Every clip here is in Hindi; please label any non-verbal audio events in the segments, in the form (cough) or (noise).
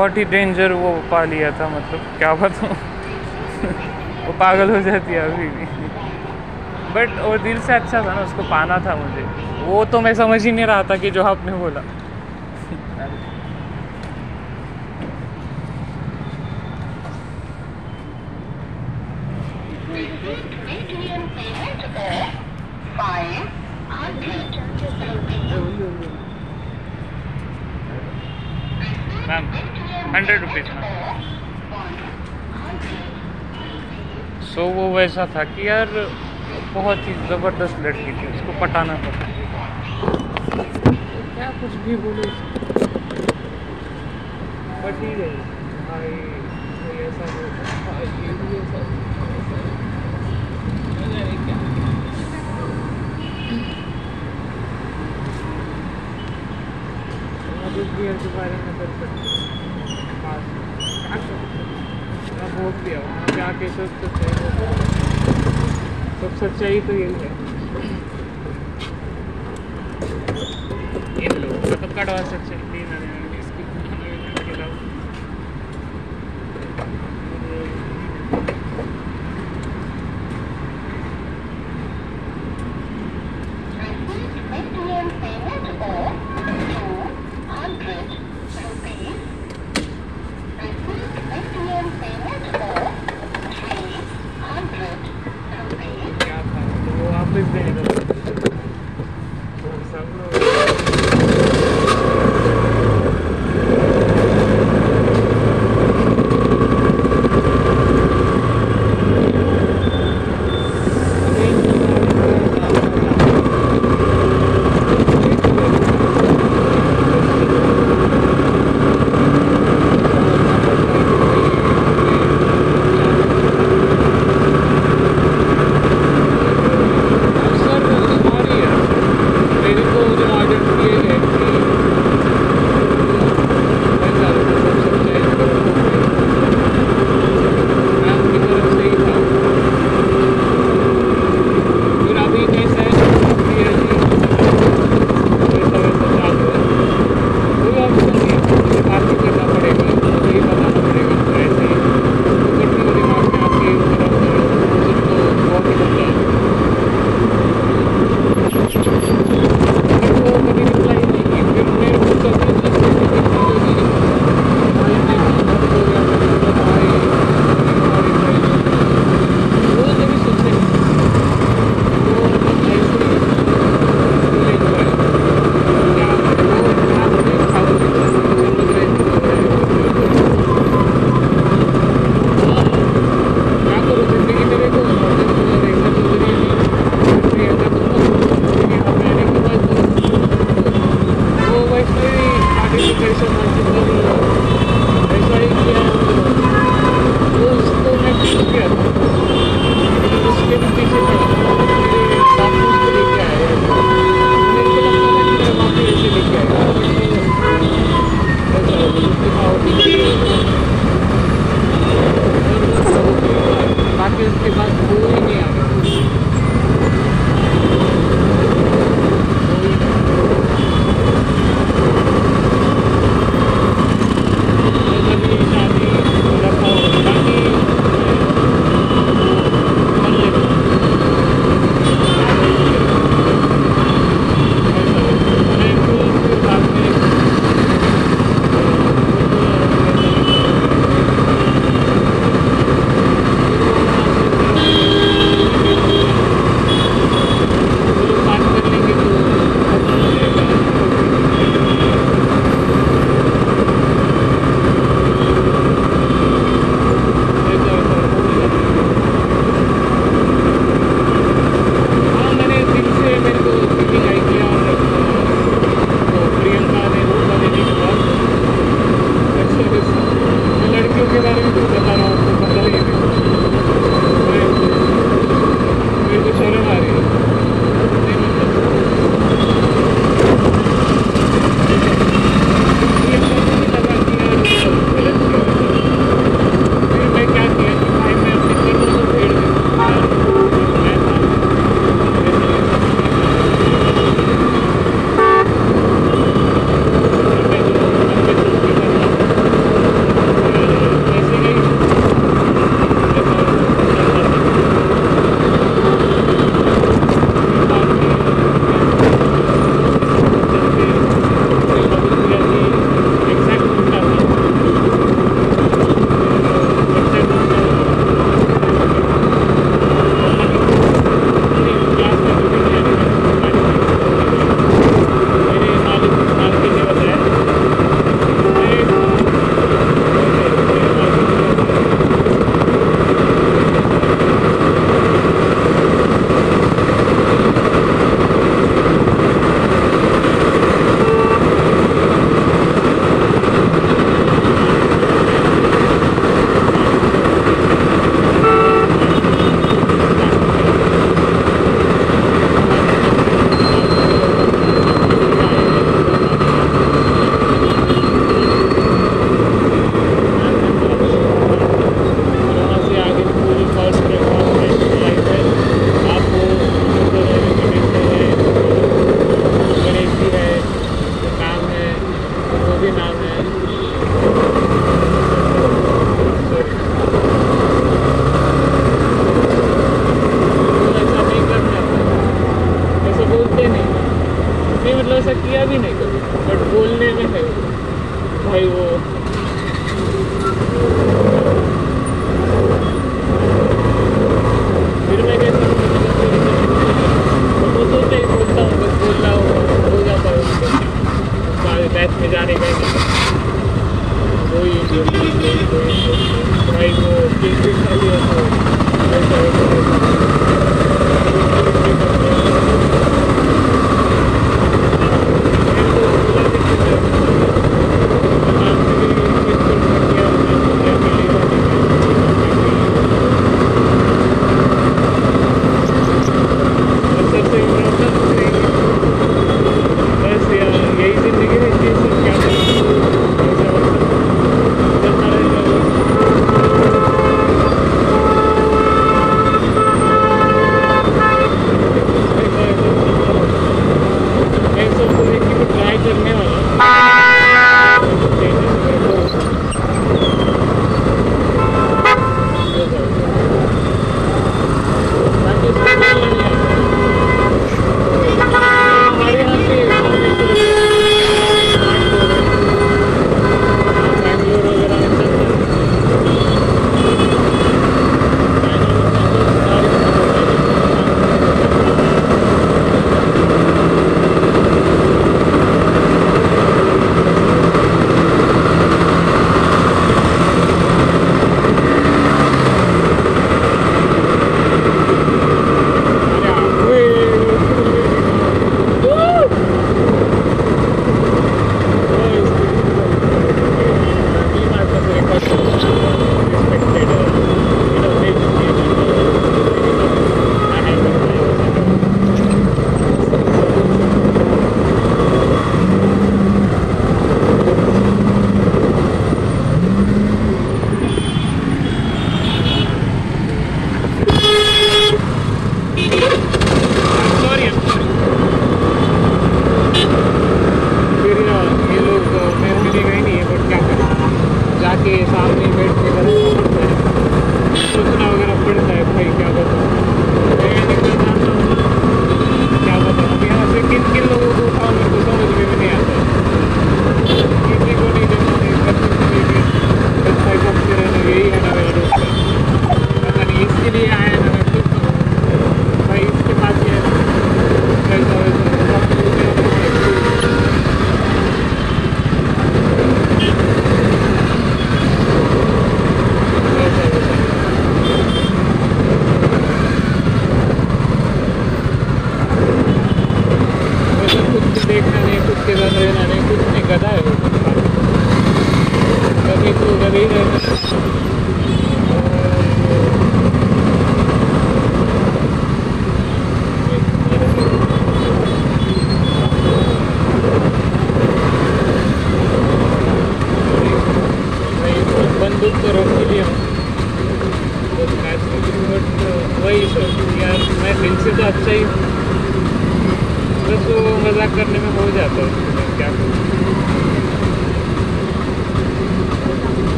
बहुत ही डेंजर वो पा लिया था मतलब क्या बताऊँ। (laughs) वो पागल हो जाती है अभी भी। बट वो दिल से अच्छा था ना, उसको पाना था मुझे। वो तो मैं समझ ही नहीं रहा था कि जो आपने बोला। ऐसा था कि यार बहुत ही ज़बरदस्त लड़की थी उसको पटाना था। क्या कुछ भी बोले बट ही रहे सच्चाई तो ये है।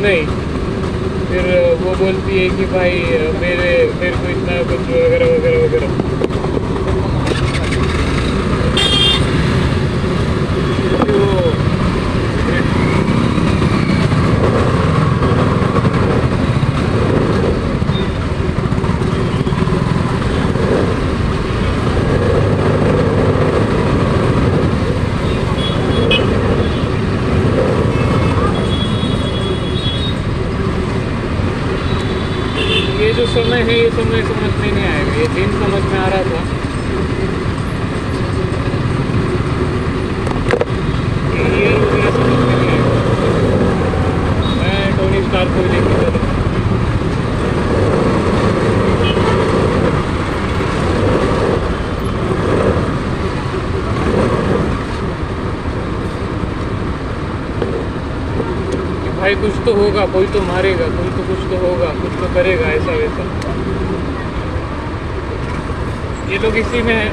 नहीं। फिर वो बोलती है कि भाई भाई कुछ तो होगा, कोई तो मारेगा, कोई तो कुछ तो होगा, कुछ तो करेगा, ऐसा वैसा। ये लोग इसी में है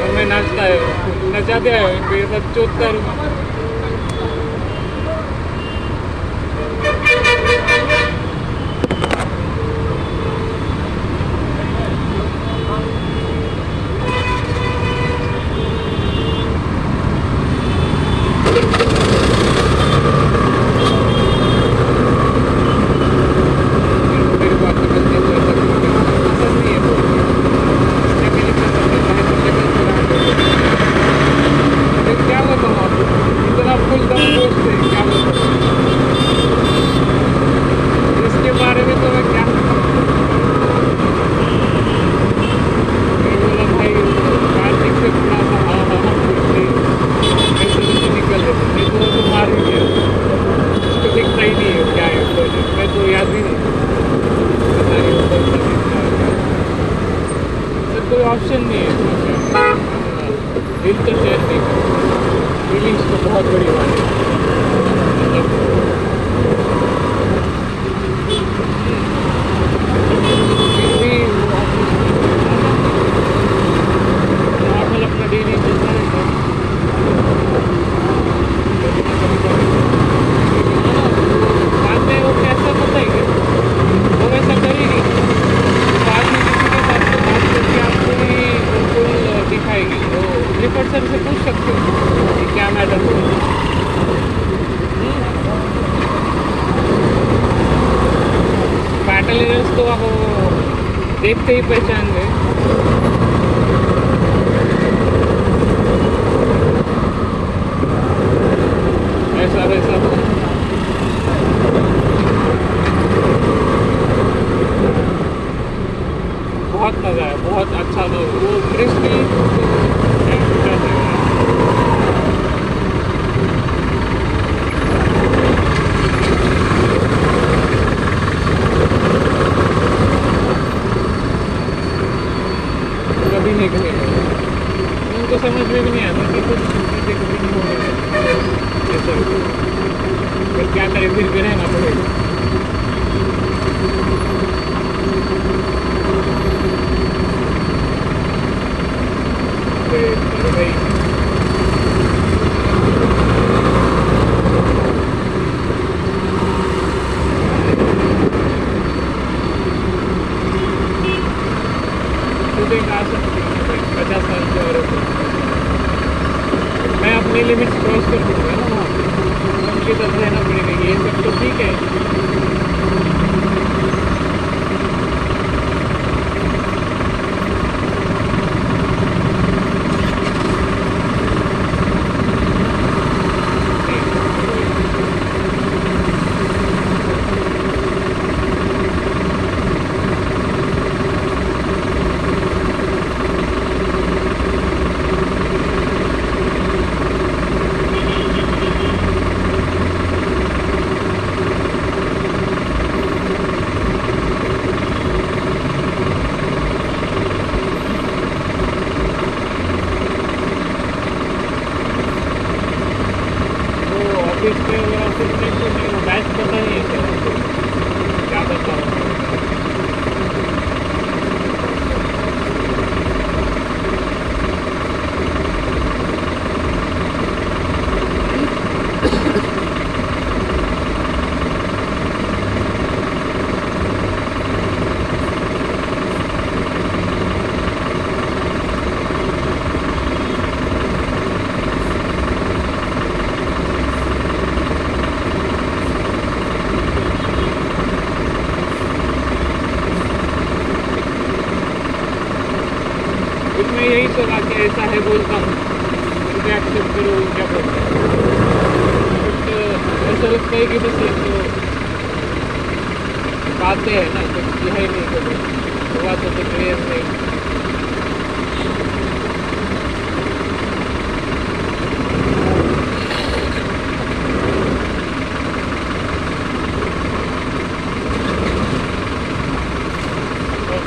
और मैं नाचता है, नचाते हैं इनके साथ चोतता रहूँगा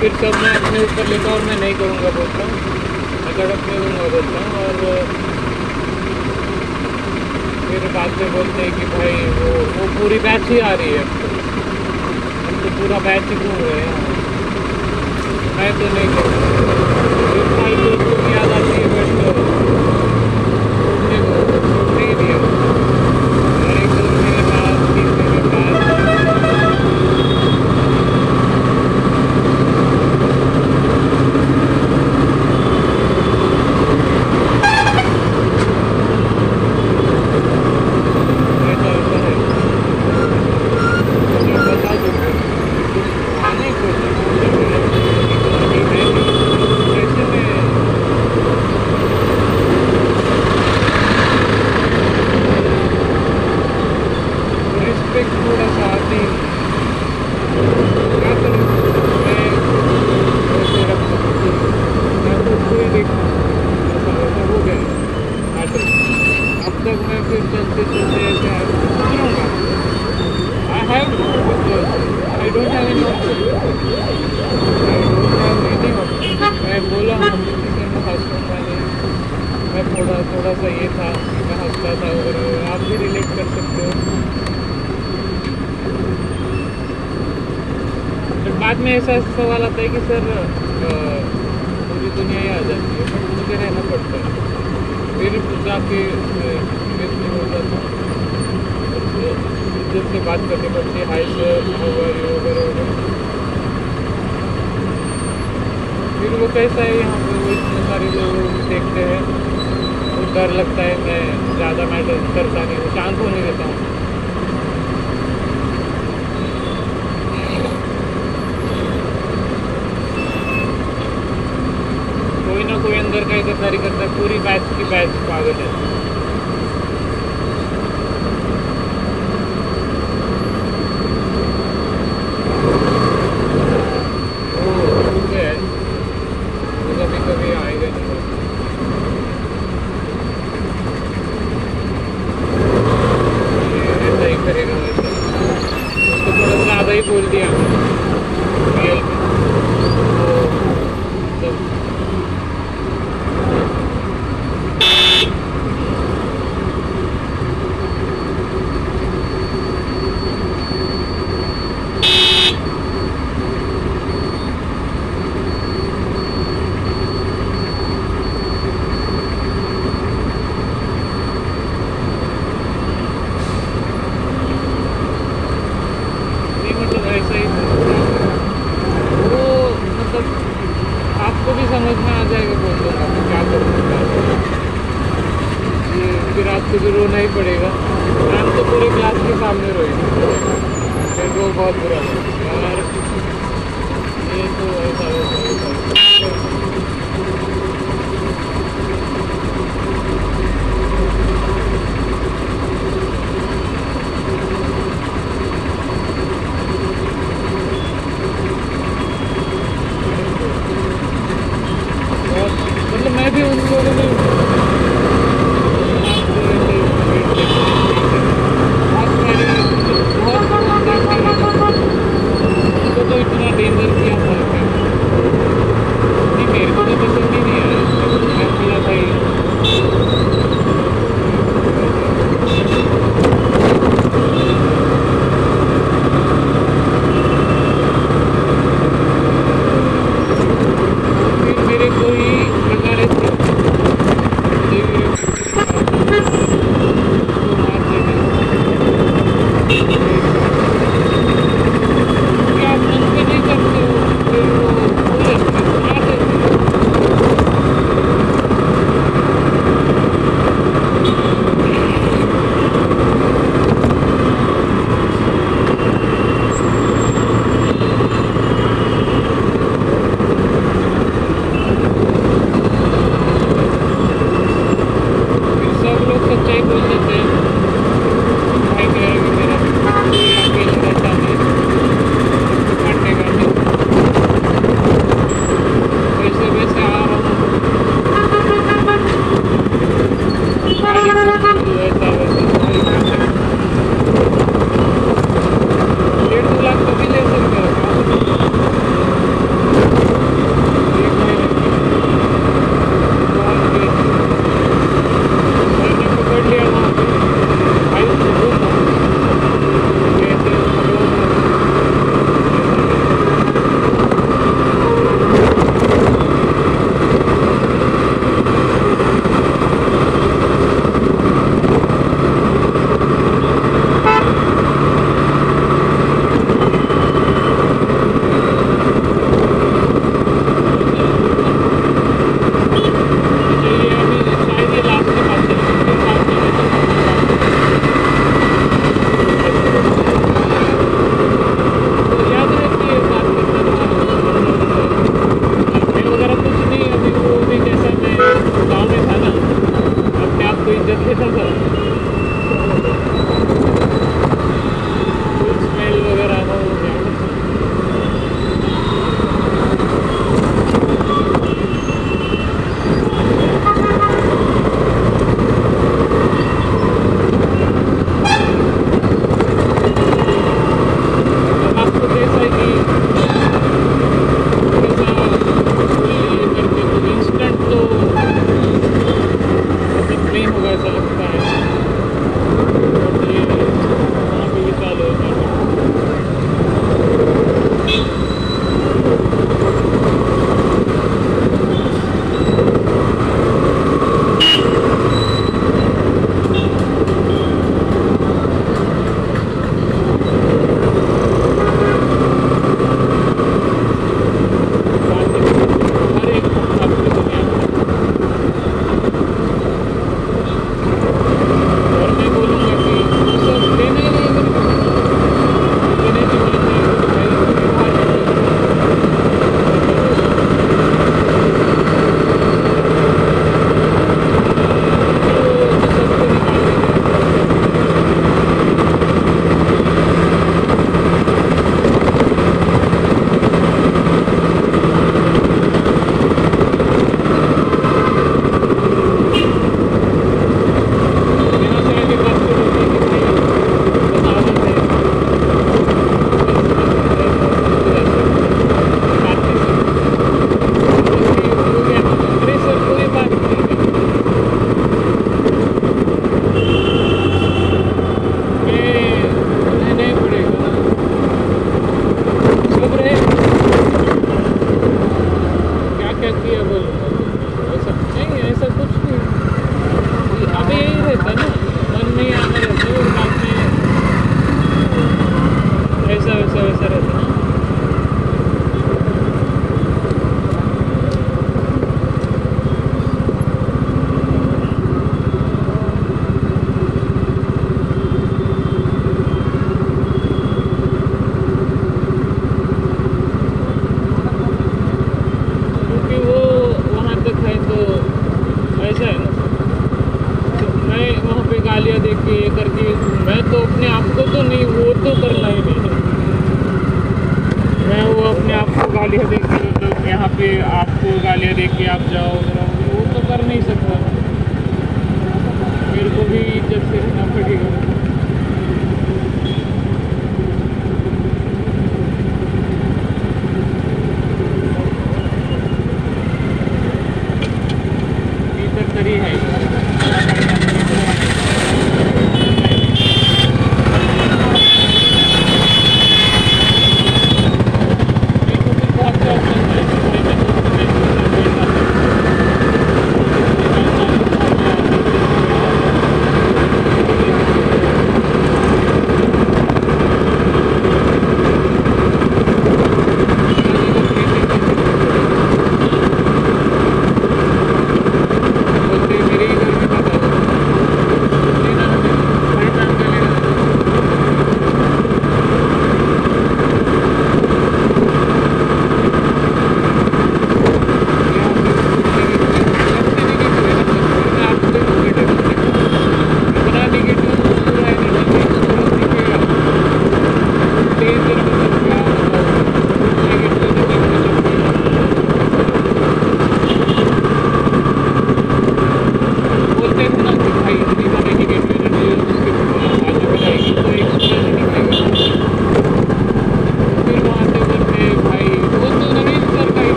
फिर सब मैं अपने ऊपर लेता और मैं नहीं करूँगा बोलता हूँ। मैं गड़प नहीं दूँगा बोलता हूँ और, फिर बाद में बोलते हैं कि भाई वो वो पूरी बैच ही आ रही है तो। हम तो पूरा बैच ही घूम रहे हैं मैं तो नहीं करूँगा। भाई दोस्तों की याद आती है बट है कि सर पूरी दुनिया ही आ जाती है बट मुझे रहना पड़ता है। फिर जाके इसमें हो जाता है तो इज़्ज़त से बात करनी पड़ती है हाय सर यू वगैरह वगैरह। फिर वो कैसा है, यहाँ पर वो इतने सारे लोग देखते हैं तो डर लगता है, मैं ज़्यादा मैटर करता नहीं हूँ शांत होने देता हूँ। कोई अंदर का इकतारी करता है पूरी बैच की बैच पागल है।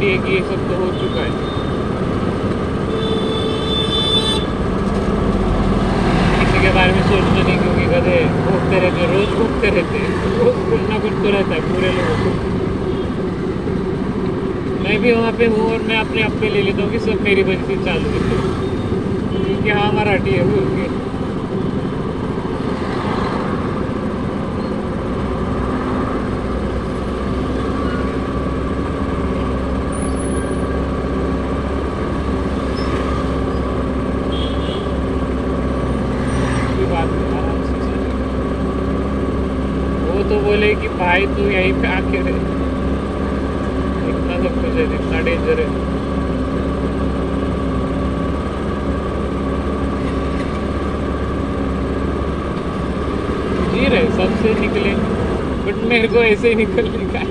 डी कि ये सब तो हो चुका है। 对，所以你可以离开。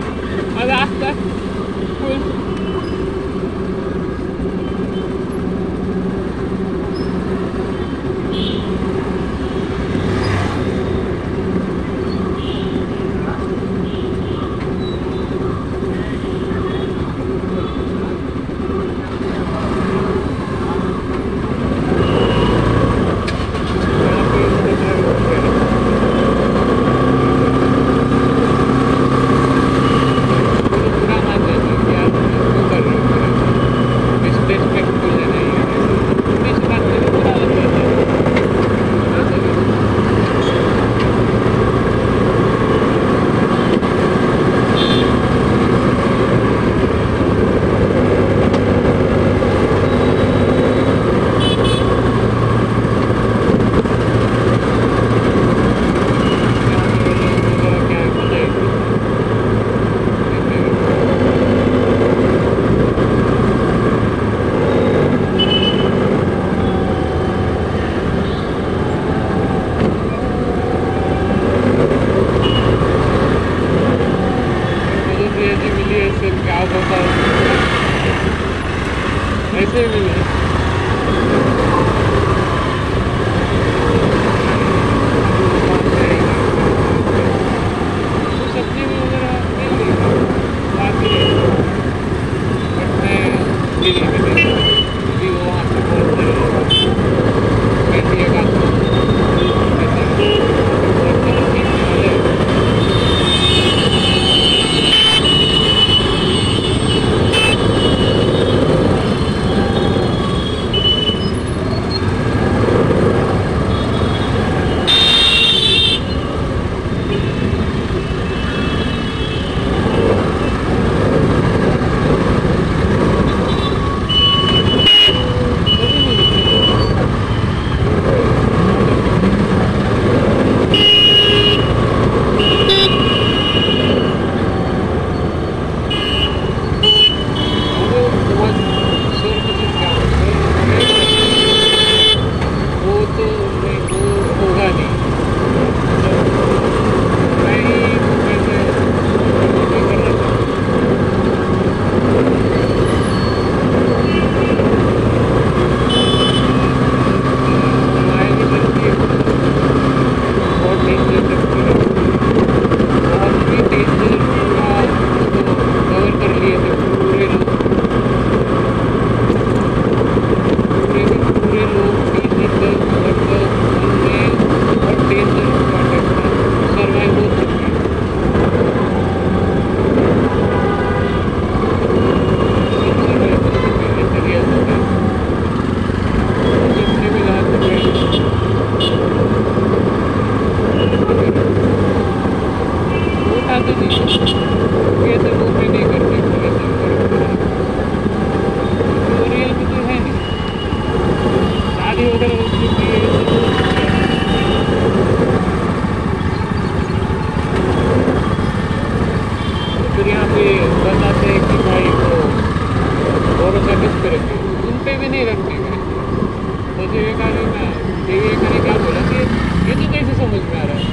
जीविका ने क्या बोला कि ये तो कैसे समझ में आ रहा है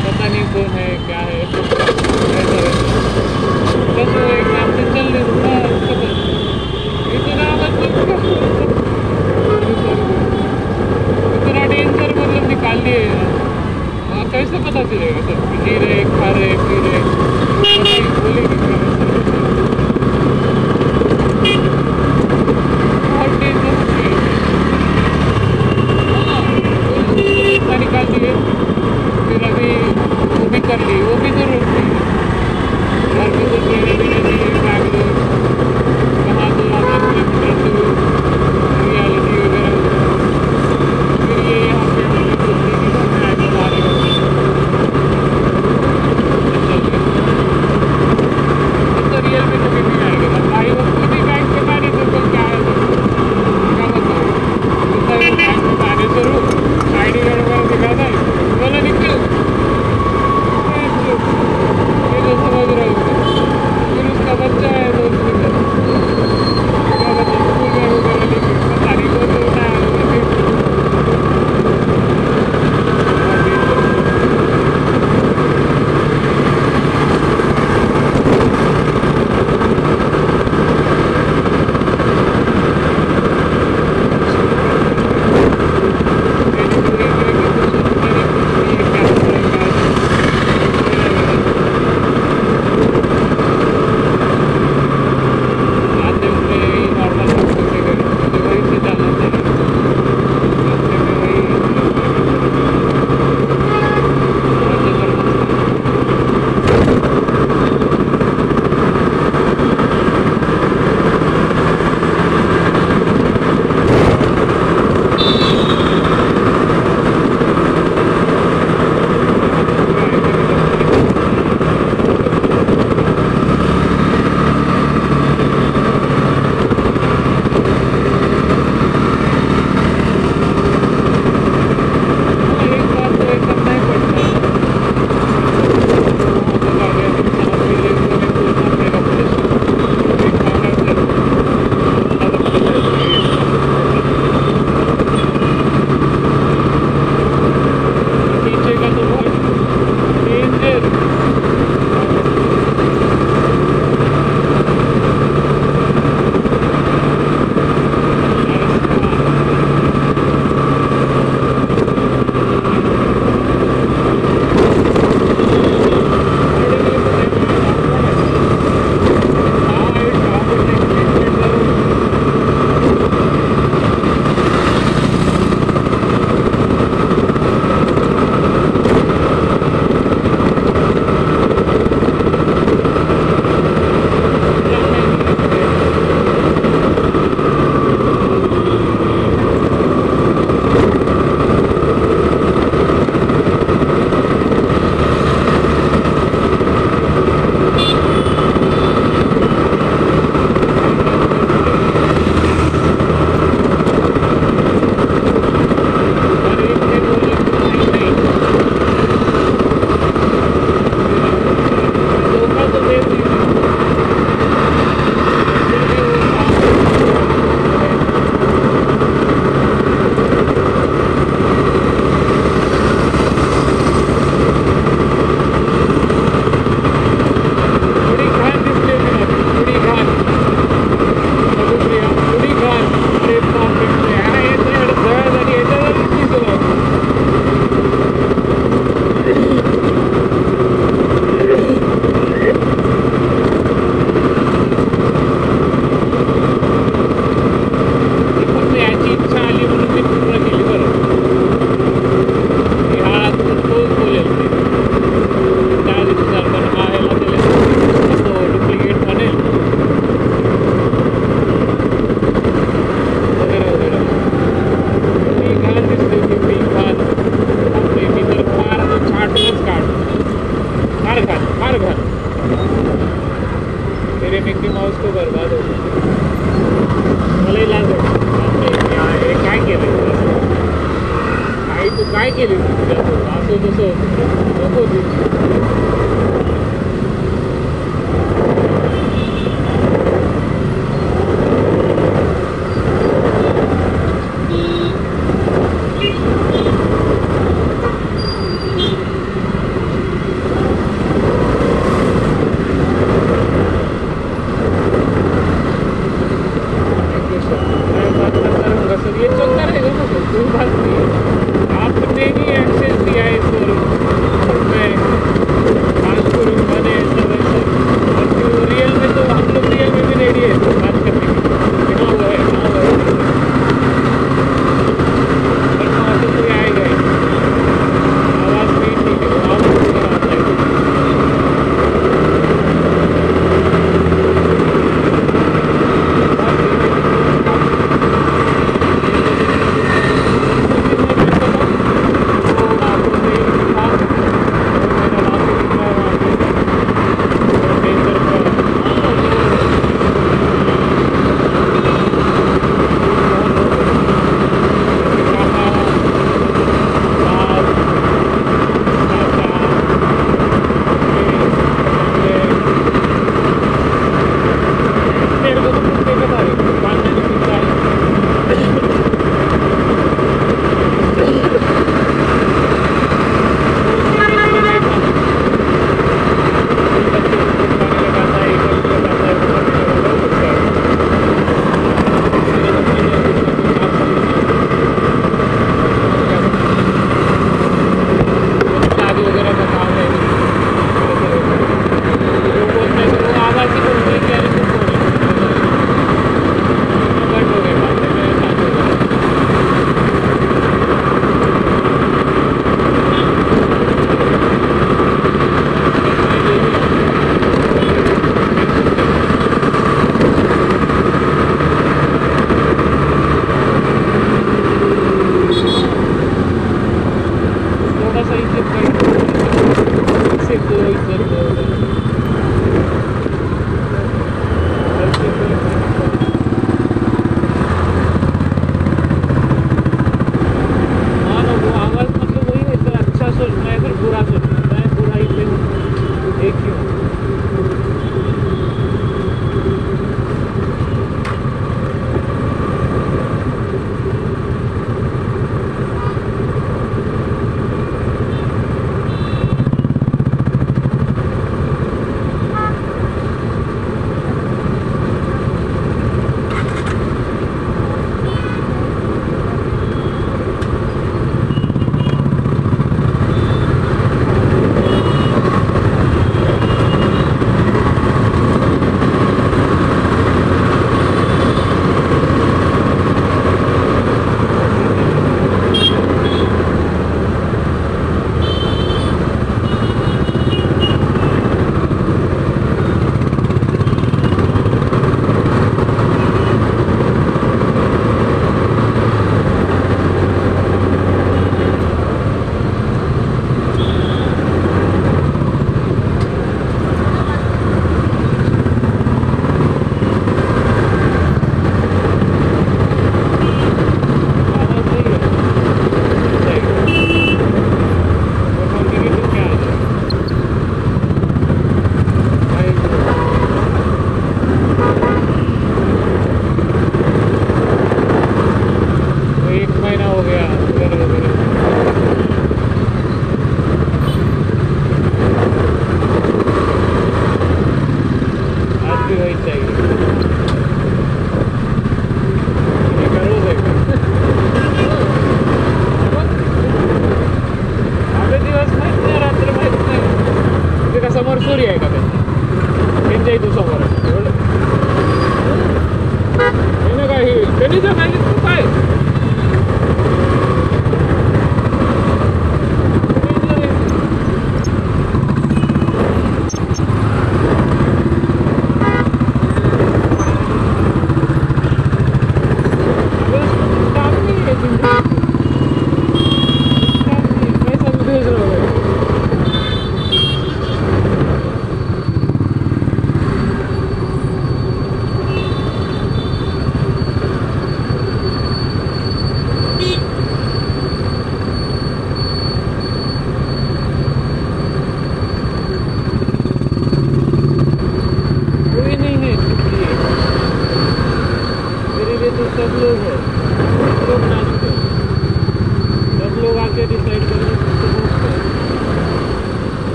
पता नहीं कौन है क्या है इतना मतलब इतना डेंजर मतलब कैसे पता चलेगा सर जी रहे खा रहे पी रहे बोलेंगे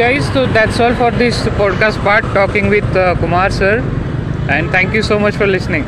guys, so that's all for this podcast part talking with uh, Kumar sir, and thank you so much for listening.